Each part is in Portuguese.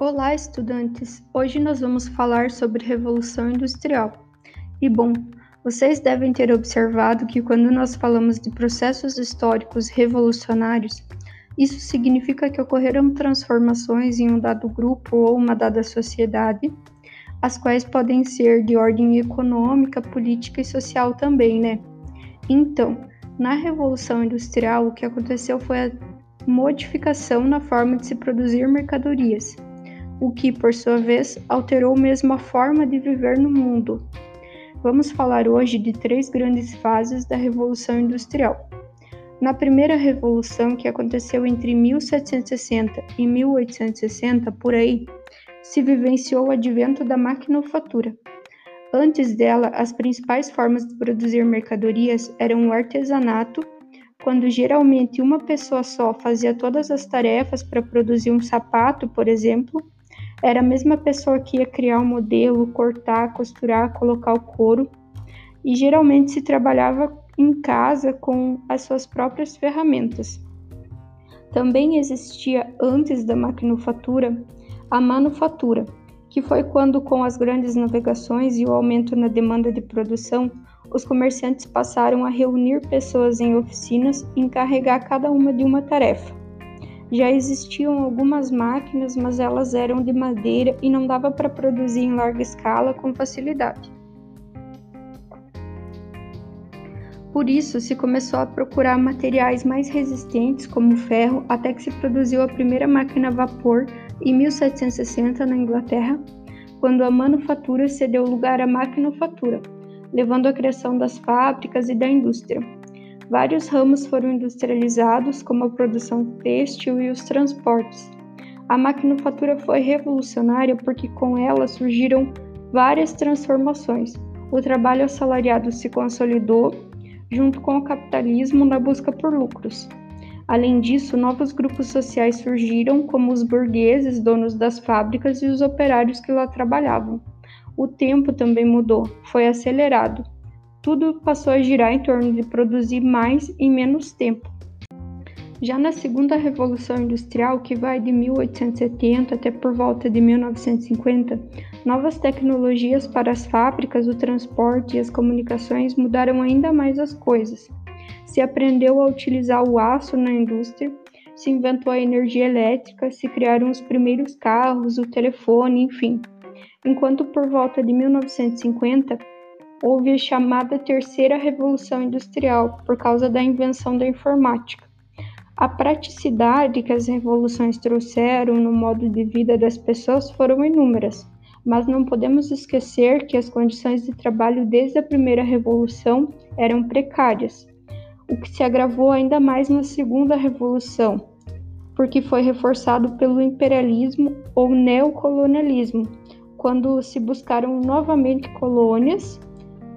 Olá, estudantes! Hoje nós vamos falar sobre Revolução Industrial. E bom, vocês devem ter observado que quando nós falamos de processos históricos revolucionários, isso significa que ocorreram transformações em um dado grupo ou uma dada sociedade, as quais podem ser de ordem econômica, política e social também, né? Então, na Revolução Industrial, o que aconteceu foi a modificação na forma de se produzir mercadorias o que, por sua vez, alterou mesmo a forma de viver no mundo. Vamos falar hoje de três grandes fases da Revolução Industrial. Na primeira revolução, que aconteceu entre 1760 e 1860, por aí, se vivenciou o advento da maquinofatura. Antes dela, as principais formas de produzir mercadorias eram o artesanato, quando geralmente uma pessoa só fazia todas as tarefas para produzir um sapato, por exemplo, era a mesma pessoa que ia criar o um modelo, cortar, costurar, colocar o couro, e geralmente se trabalhava em casa com as suas próprias ferramentas. Também existia antes da maquinofatura a manufatura, que foi quando, com as grandes navegações e o aumento na demanda de produção, os comerciantes passaram a reunir pessoas em oficinas e encarregar cada uma de uma tarefa. Já existiam algumas máquinas, mas elas eram de madeira e não dava para produzir em larga escala com facilidade. Por isso, se começou a procurar materiais mais resistentes, como ferro, até que se produziu a primeira máquina a vapor em 1760 na Inglaterra, quando a manufatura cedeu lugar à maquinofatura, levando à criação das fábricas e da indústria. Vários ramos foram industrializados, como a produção têxtil e os transportes. A maquinofatura foi revolucionária porque com ela surgiram várias transformações. O trabalho assalariado se consolidou junto com o capitalismo na busca por lucros. Além disso, novos grupos sociais surgiram, como os burgueses, donos das fábricas, e os operários que lá trabalhavam. O tempo também mudou, foi acelerado tudo passou a girar em torno de produzir mais em menos tempo. Já na segunda Revolução Industrial, que vai de 1870 até por volta de 1950, novas tecnologias para as fábricas, o transporte e as comunicações mudaram ainda mais as coisas. Se aprendeu a utilizar o aço na indústria, se inventou a energia elétrica, se criaram os primeiros carros, o telefone, enfim. Enquanto por volta de 1950 houve a chamada Terceira Revolução Industrial por causa da invenção da informática. A praticidade que as revoluções trouxeram no modo de vida das pessoas foram inúmeras, mas não podemos esquecer que as condições de trabalho desde a primeira revolução eram precárias, o que se agravou ainda mais na segunda revolução, porque foi reforçado pelo imperialismo ou neocolonialismo, quando se buscaram novamente colônias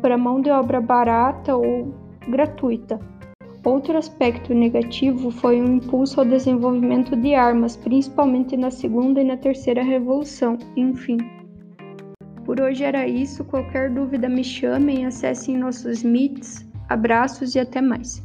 para mão de obra barata ou gratuita. Outro aspecto negativo foi o um impulso ao desenvolvimento de armas, principalmente na segunda e na terceira revolução. Enfim. Por hoje era isso. Qualquer dúvida me chamem, acessem nossos MITs. Abraços e até mais.